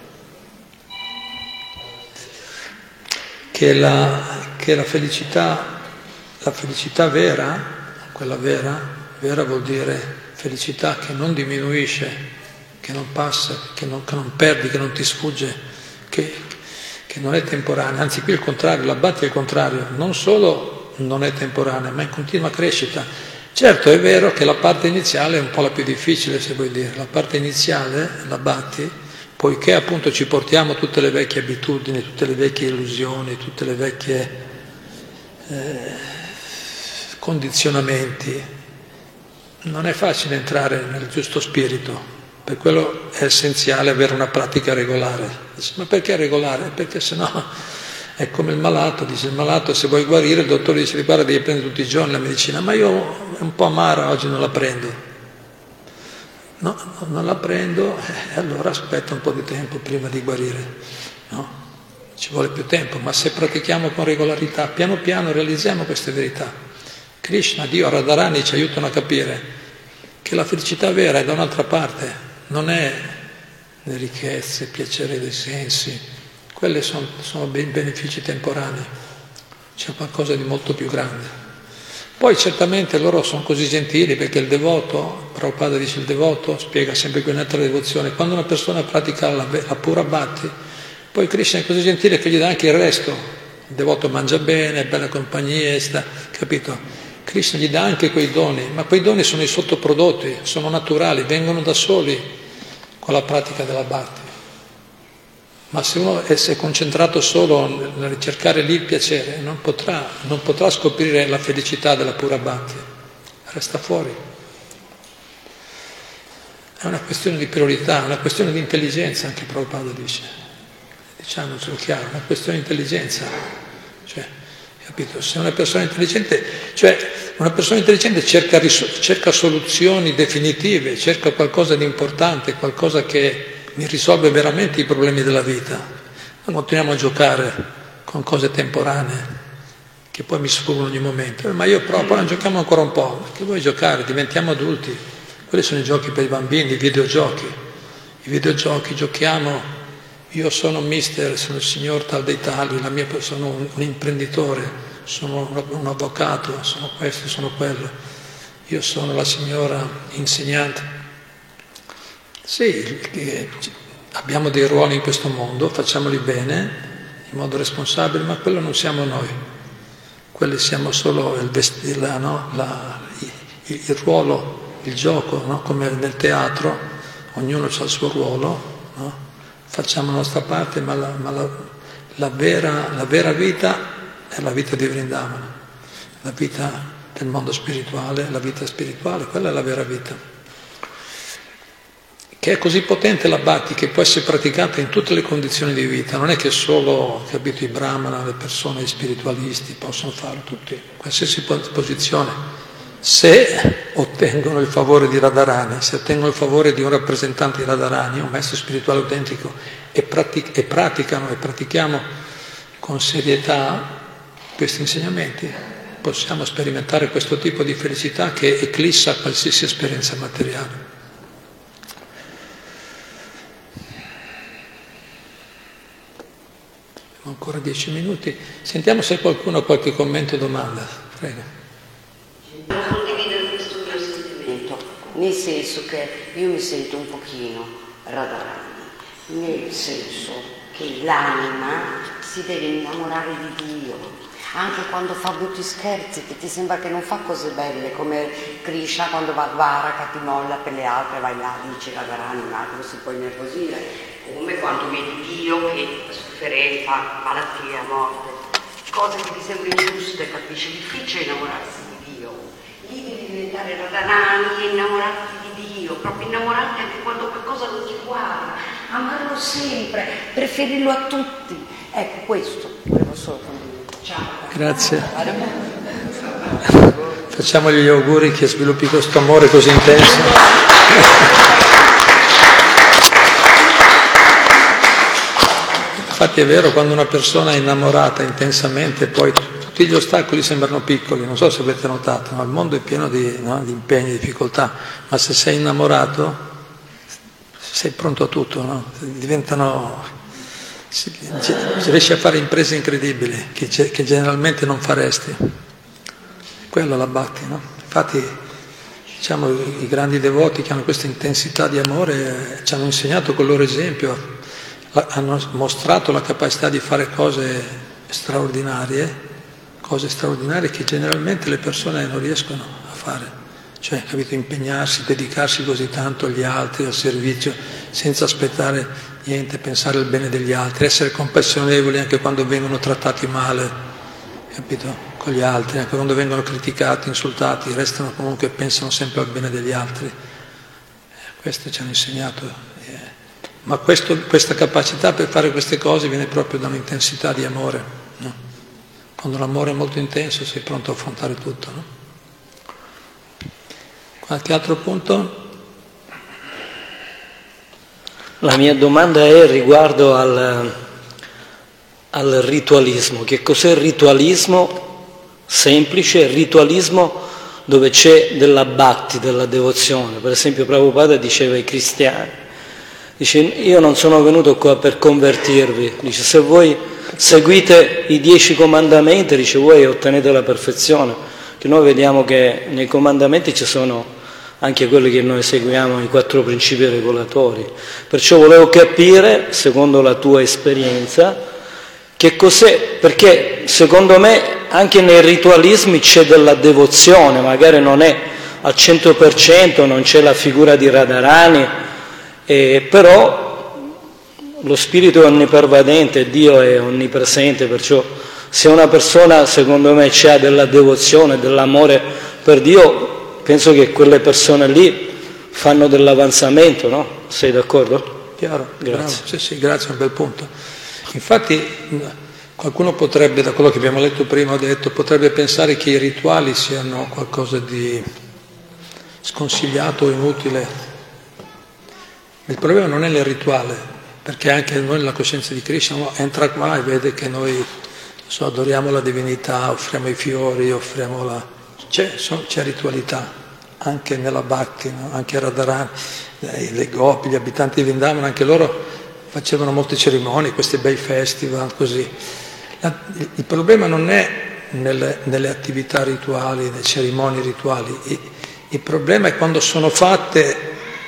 che la, che la felicità, la felicità vera, quella vera, vera vuol dire felicità che non diminuisce, che non passa, che non, che non perdi, che non ti sfugge, che, che non è temporanea, anzi qui il contrario, l'abbatti è il contrario, non solo non è temporanea, ma è in continua crescita. Certo è vero che la parte iniziale è un po' la più difficile, se vuoi dire, la parte iniziale, la batti, poiché appunto ci portiamo tutte le vecchie abitudini, tutte le vecchie illusioni, tutte le vecchie eh, condizionamenti, non è facile entrare nel giusto spirito, per quello è essenziale avere una pratica regolare. Ma perché regolare? Perché sennò è come il malato, dice il malato se vuoi guarire il dottore dice guarda devi prendere tutti i giorni la medicina, ma io è un po' amara oggi non la prendo. No, non la prendo e eh, allora aspetta un po' di tempo prima di guarire. No? Ci vuole più tempo, ma se pratichiamo con regolarità, piano piano realizziamo queste verità. Krishna, Dio, Radharani ci aiutano a capire che la felicità vera è da un'altra parte, non è le ricchezze, il piacere dei sensi, quelli sono, sono benefici temporanei, c'è qualcosa di molto più grande. Poi certamente loro sono così gentili perché il devoto, Prabhupada dice il devoto, spiega sempre qui un'altra devozione, quando una persona pratica la, la pura bhakti, poi Krishna è così gentile che gli dà anche il resto, il devoto mangia bene, è bella compagnia, sta, capito? Krishna gli dà anche quei doni, ma quei doni sono i sottoprodotti, sono naturali, vengono da soli con la pratica della bhakti. Ma se uno è concentrato solo nel ricercare lì il piacere, non potrà, non potrà scoprire la felicità della pura bhakti, resta fuori. È una questione di priorità, una questione di intelligenza, anche Prabhupada dice. Diciamocelo chiaro, una questione di intelligenza. Capito? Se una persona intelligente, cioè una persona intelligente cerca, cerca soluzioni definitive, cerca qualcosa di importante, qualcosa che mi risolve veramente i problemi della vita. Non continuiamo a giocare con cose temporanee che poi mi sfuggono ogni momento. Ma io provo, poi giochiamo ancora un po'. Che vuoi giocare? Diventiamo adulti. Quelli sono i giochi per i bambini, i videogiochi. I videogiochi giochiamo, io sono mister, sono il signor tal dei tali, mia, sono un, imprenditore, sono un avvocato, sono questo, sono quello. Io sono la signora insegnante. Sì, abbiamo dei ruoli in questo mondo, facciamoli bene, in modo responsabile, ma quello non siamo noi. Quelli siamo solo il, vestire, no? la, il, il ruolo il gioco, no? come nel teatro, ognuno ha il suo ruolo, no? Facciamo la nostra parte, ma, la, ma la, la, vera, la, vera, vita è la vita di Vrindavana, la vita del mondo spirituale, la vita spirituale, quella è la vera vita. Che è così potente la che può essere praticata in tutte le condizioni di vita, non è che solo capito, i brahmana, le persone, gli spiritualisti possono farlo tutti, qualsiasi posizione se ottengono il favore di Radharani, se ottengono il favore di un rappresentante di Radharani, un maestro spirituale autentico, e, pratic- e praticano e pratichiamo con serietà questi insegnamenti, possiamo sperimentare questo tipo di felicità che eclissa qualsiasi esperienza materiale. Abbiamo ancora dieci minuti. Sentiamo se qualcuno ha qualche commento o domanda. Prego. Nel senso che io mi sento un pochino Radharani, nel senso che l'anima si deve innamorare di Dio, anche quando fa brutti scherzi, che ti sembra che non fa cose belle, come Krishna quando va a Dvaraka ti molla per le altre, vai là, dice Radharani, un altro si può innervosire, come quando vedi Dio che sofferenza, malattia, morte, cose che ti sembrano ingiuste, capisci? Difficile innamorarsi devi diventare radanani, innamorarti di Dio, proprio innamorarti anche quando qualcosa non ti guarda, amarlo sempre, preferirlo a tutti. Ecco, questo volevo solo condividere. Ciao. Grazie. Facciamogli gli auguri che sviluppi questo amore così intenso. Infatti è vero, quando una persona è innamorata intensamente, poi tutti gli ostacoli sembrano piccoli, non so se avete notato, no? il mondo è pieno di, no? di impegni, difficoltà, ma se sei innamorato sei pronto a tutto, no? diventano, riesci a fare imprese incredibili che, che generalmente non faresti. Quello la batti, no? Infatti diciamo, i grandi devoti che hanno questa intensità di amore eh, ci hanno insegnato col loro esempio hanno mostrato la capacità di fare cose straordinarie, cose straordinarie che generalmente le persone non riescono a fare. Cioè, capito, impegnarsi, dedicarsi così tanto agli altri, al servizio, senza aspettare niente, pensare al bene degli altri, essere compassionevoli anche quando vengono trattati male, capito, con gli altri, anche quando vengono criticati, insultati, restano comunque, pensano sempre al bene degli altri. Eh, questo ci hanno insegnato ma questo, questa capacità per fare queste cose viene proprio da un'intensità di amore. No? Quando l'amore è molto intenso sei pronto a affrontare tutto. No? Qualche altro punto? La mia domanda è riguardo al, al ritualismo. Che cos'è il ritualismo semplice, il ritualismo dove c'è della batti, della devozione? Per esempio Prabhupada diceva ai cristiani Dice, io non sono venuto qua per convertirvi. Dice, se voi seguite i dieci comandamenti, dice, voi ottenete la perfezione. Che noi vediamo che nei comandamenti ci sono anche quelli che noi seguiamo, i quattro principi regolatori. Perciò volevo capire, secondo la tua esperienza, che cos'è, perché secondo me anche nei ritualismi c'è della devozione, magari non è al 100%, non c'è la figura di Radharani, eh, però lo spirito è onnipervadente, Dio è onnipresente, perciò se una persona secondo me ha della devozione, dell'amore per Dio, penso che quelle persone lì fanno dell'avanzamento, no? Sei d'accordo? Chiaro, grazie. Sì, sì, grazie, un bel punto. Infatti qualcuno potrebbe, da quello che abbiamo letto prima, detto, potrebbe pensare che i rituali siano qualcosa di sconsigliato o inutile. Il problema non è nel rituale, perché anche noi nella coscienza di Krishna entra qua e vede che noi so, adoriamo la divinità, offriamo i fiori, offriamo la... c'è, so, c'è ritualità anche nella Bhakti, no? anche Radharani, eh, le Gopi, gli abitanti di Vindavana, anche loro facevano molte cerimonie, questi bei festival, così. Il problema non è nelle, nelle attività rituali, nelle cerimonie rituali, il, il problema è quando sono fatte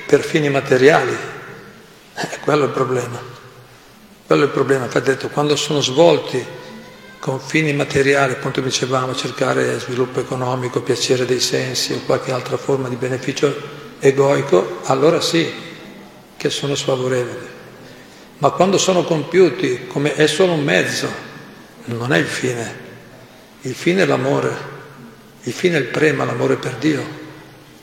per fini materiali, eh, quello è il problema. Quello è il problema, infatti detto, quando sono svolti con fini materiali, appunto dicevamo, cercare sviluppo economico, piacere dei sensi o qualche altra forma di beneficio egoico, allora sì che sono sfavorevoli. Ma quando sono compiuti come è solo un mezzo, non è il fine. Il fine è l'amore, il fine è il prema, l'amore per Dio,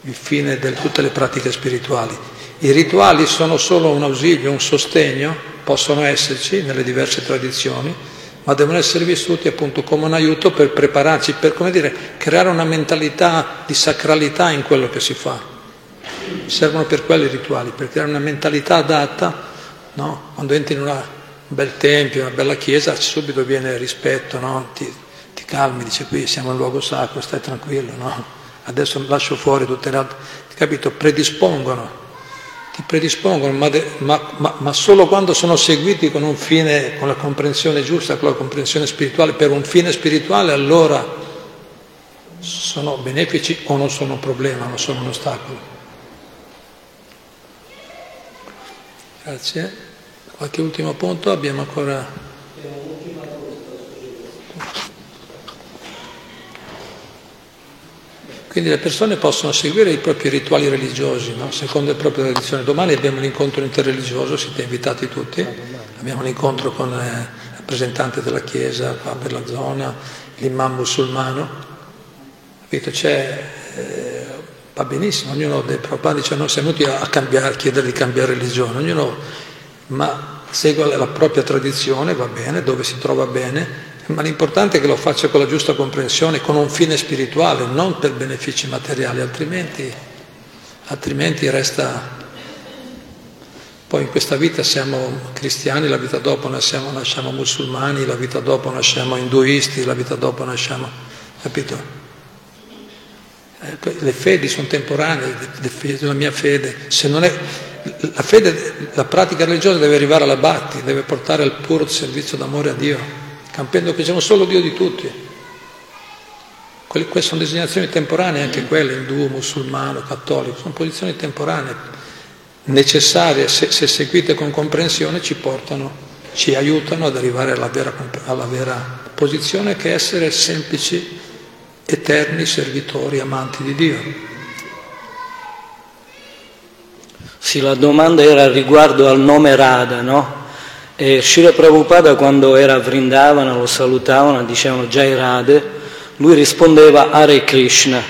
il fine di tutte le pratiche spirituali. I rituali sono solo un ausilio, un sostegno, possono esserci nelle diverse tradizioni, ma devono essere vissuti appunto come un aiuto per prepararci, per come dire, creare una mentalità di sacralità in quello che si fa. Servono per quelli i rituali, per creare una mentalità adatta, no? quando entri in una, un bel tempio, una bella chiesa, subito viene rispetto, no? ti, ti, calmi, dice qui siamo in luogo sacro, stai tranquillo, no? adesso lascio fuori tutte le altre, capito? Predispongono ti predispongono, ma, de, ma, ma, ma, solo quando sono seguiti con un fine, con la comprensione giusta, con la comprensione spirituale, per un fine spirituale, allora sono benefici o non sono un problema, non sono un ostacolo. Grazie. Qualche ultimo punto? Abbiamo ancora... Quindi le persone possono seguire i propri rituali religiosi, no? secondo le proprie tradizioni. Domani abbiamo l'incontro interreligioso, siete invitati tutti. Abbiamo un incontro con il rappresentante della Chiesa qua per la zona, l'imam musulmano. Capito? C'è, eh, va benissimo, ognuno dei Prabhupada dice noi siamo venuti a, cambiare, a chiedere di cambiare religione, ognuno ma segue la propria tradizione, va bene, dove si trova bene, ma l'importante è che lo faccia con la giusta comprensione, con un fine spirituale, non per benefici materiali, altrimenti, altrimenti resta... Poi in questa vita siamo cristiani, la vita dopo nasciamo, nasciamo musulmani, la vita dopo nasciamo induisti, la vita dopo nasciamo... capito? Le fedi sono temporanee, la mia fede, è, la fede, la pratica religiosa deve arrivare alla batti, deve portare al puro servizio d'amore a Dio capendo che siamo solo Dio di tutti. Quelle sono designazioni temporanee anche quelle, indù, musulmano, cattolico, sono posizioni temporanee, necessarie, se, se seguite con comprensione, ci portano, ci aiutano ad arrivare alla vera, alla vera posizione che è essere semplici, eterni servitori, amanti di Dio. Sì, la domanda era riguardo al nome Radha, no? E Srila Prabhupada quando era a Vrindavana lo salutavano, dicevano Jai Radhe, lui rispondeva Hare Krishna.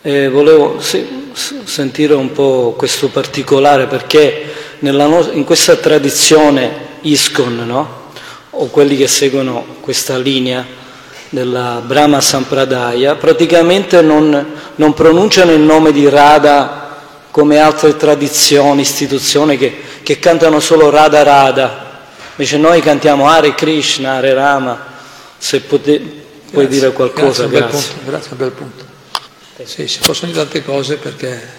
E volevo sì, sentire un po' questo particolare perché no- in questa tradizione ISKCON, no? o quelli che seguono questa linea della Brahma Sampradaya, praticamente non, non pronunciano il nome di Radha come altre tradizioni, istituzioni che, che cantano solo Radha Radha. Invece noi cantiamo Hare Krishna, Hare Rama. Se pote, puoi dire qualcosa, grazie. Grazie, punto, grazie, un bel punto. Sì, si possono dire tante cose perché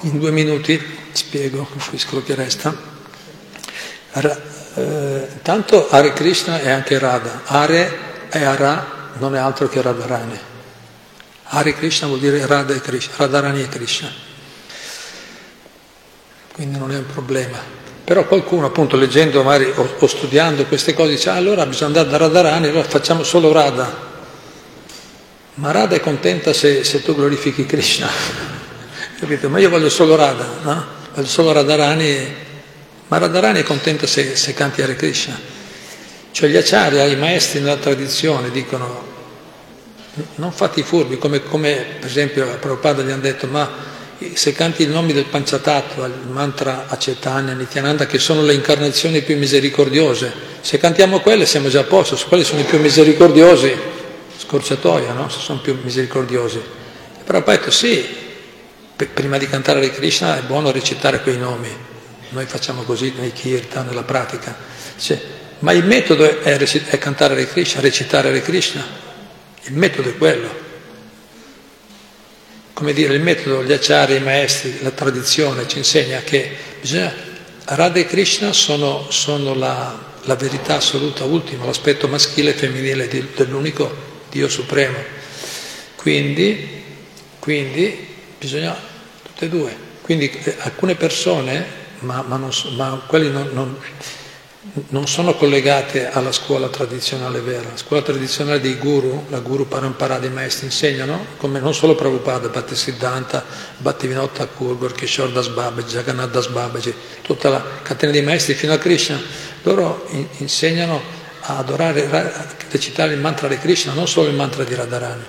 in due minuti spiego, quello che resta. Eh, tanto Hare Krishna è anche Radha. Hare e Ara non è altro che Radharani. Hare Krishna vuol dire Radha e Krishna, Radharani e Krishna. Quindi non è un problema. Però qualcuno appunto leggendo magari o, o studiando queste cose dice ah, allora bisogna andare da Radharani, allora facciamo solo Radha. Ma Radha è contenta se, se tu glorifichi Krishna, capito? Ma io voglio solo Radha, no? Voglio solo Radharani, ma Radharani è contenta se, se canti Hare Krishna. Cioè gli acharya, i maestri nella tradizione dicono non fate i furbi, come, come per esempio a Prabhupada gli hanno detto ma se canti i nomi del Panchatattva, il mantra Acetania, Nityananda, che sono le incarnazioni più misericordiose, se cantiamo quelle siamo già a posto, su quelle sono i più misericordiosi, scorciatoia, no? Se sono più misericordiosi. Però poi ha detto sì, prima di cantare Hare Krishna è buono recitare quei nomi, noi facciamo così nei kirtan, nella pratica, cioè, ma il metodo è, è cantare Hare Krishna, recitare Hare Krishna, il metodo è quello come dire, il metodo, gli acciari, i maestri, la tradizione ci insegna che bisogna, Radha e Krishna sono, sono la, la, verità assoluta, ultima, l'aspetto maschile e femminile di, dell'unico Dio supremo. Quindi, quindi bisogna tutte e due. Quindi eh, alcune persone, ma, ma, non, ma quelli non, non non sono collegate alla scuola tradizionale vera. La scuola tradizionale dei guru, la guru parampara dei maestri insegnano, come non solo Prabhupada, Bhattisiddhanta, Bhattivinoda Thakur, Gorkishore Das Babaji, Jagannath Das Babaji, tutta la catena dei maestri fino a Krishna, loro in, insegnano a adorare, a recitare il mantra di Krishna, non solo il mantra di Radharani.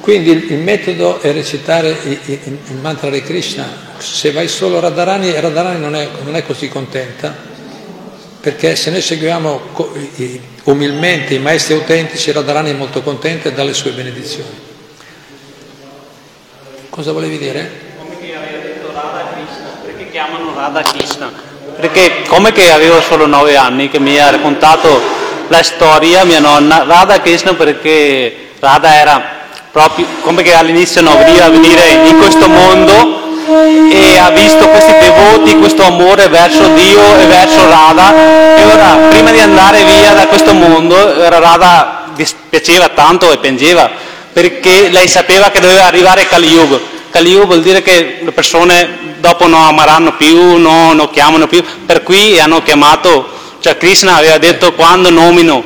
Quindi il, metodo è recitare il, il, il mantra di Krishna. Se vai solo a Radharani, Radharani non è, non è così contenta, perché se noi seguiamo umilmente i maestri autentici, Radharani è molto contento e dà le sue benedizioni. Cosa volevi dire? Come che aveva detto Radha Krishna, perché chiamano Radha Krishna? Perché come che avevo solo nove anni che mi ha raccontato la storia mia nonna, Radha Krishna perché Radha era proprio come che all'inizio non veniva venire in questo mondo e ha visto questi devoti, questo amore verso Dio e verso Radha e ora prima di andare via da questo mondo Radha dispiaceva tanto e piangeva perché lei sapeva che doveva arrivare Kali Yuga. Kali Yuga vuol dire che le persone dopo non amaranno più, non, non chiamano più, per cui hanno chiamato, cioè Krishna aveva detto quando nomino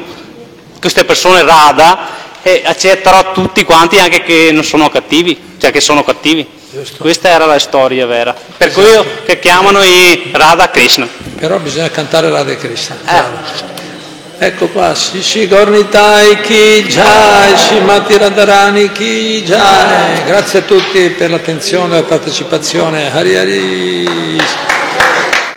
queste persone Radha e accetterò tutti quanti anche che non sono cattivi, cioè che sono cattivi. Giusto. Questa era la storia vera. Per esatto. cui che chiamano i Radha Krishna. Però bisogna cantare Radha Krishna. Eh. Ecco qua, Shishi Gornitai Ki Jai, Shimati Radharani Ki Jai. Grazie a tutti per l'attenzione e la partecipazione. Hari Hari.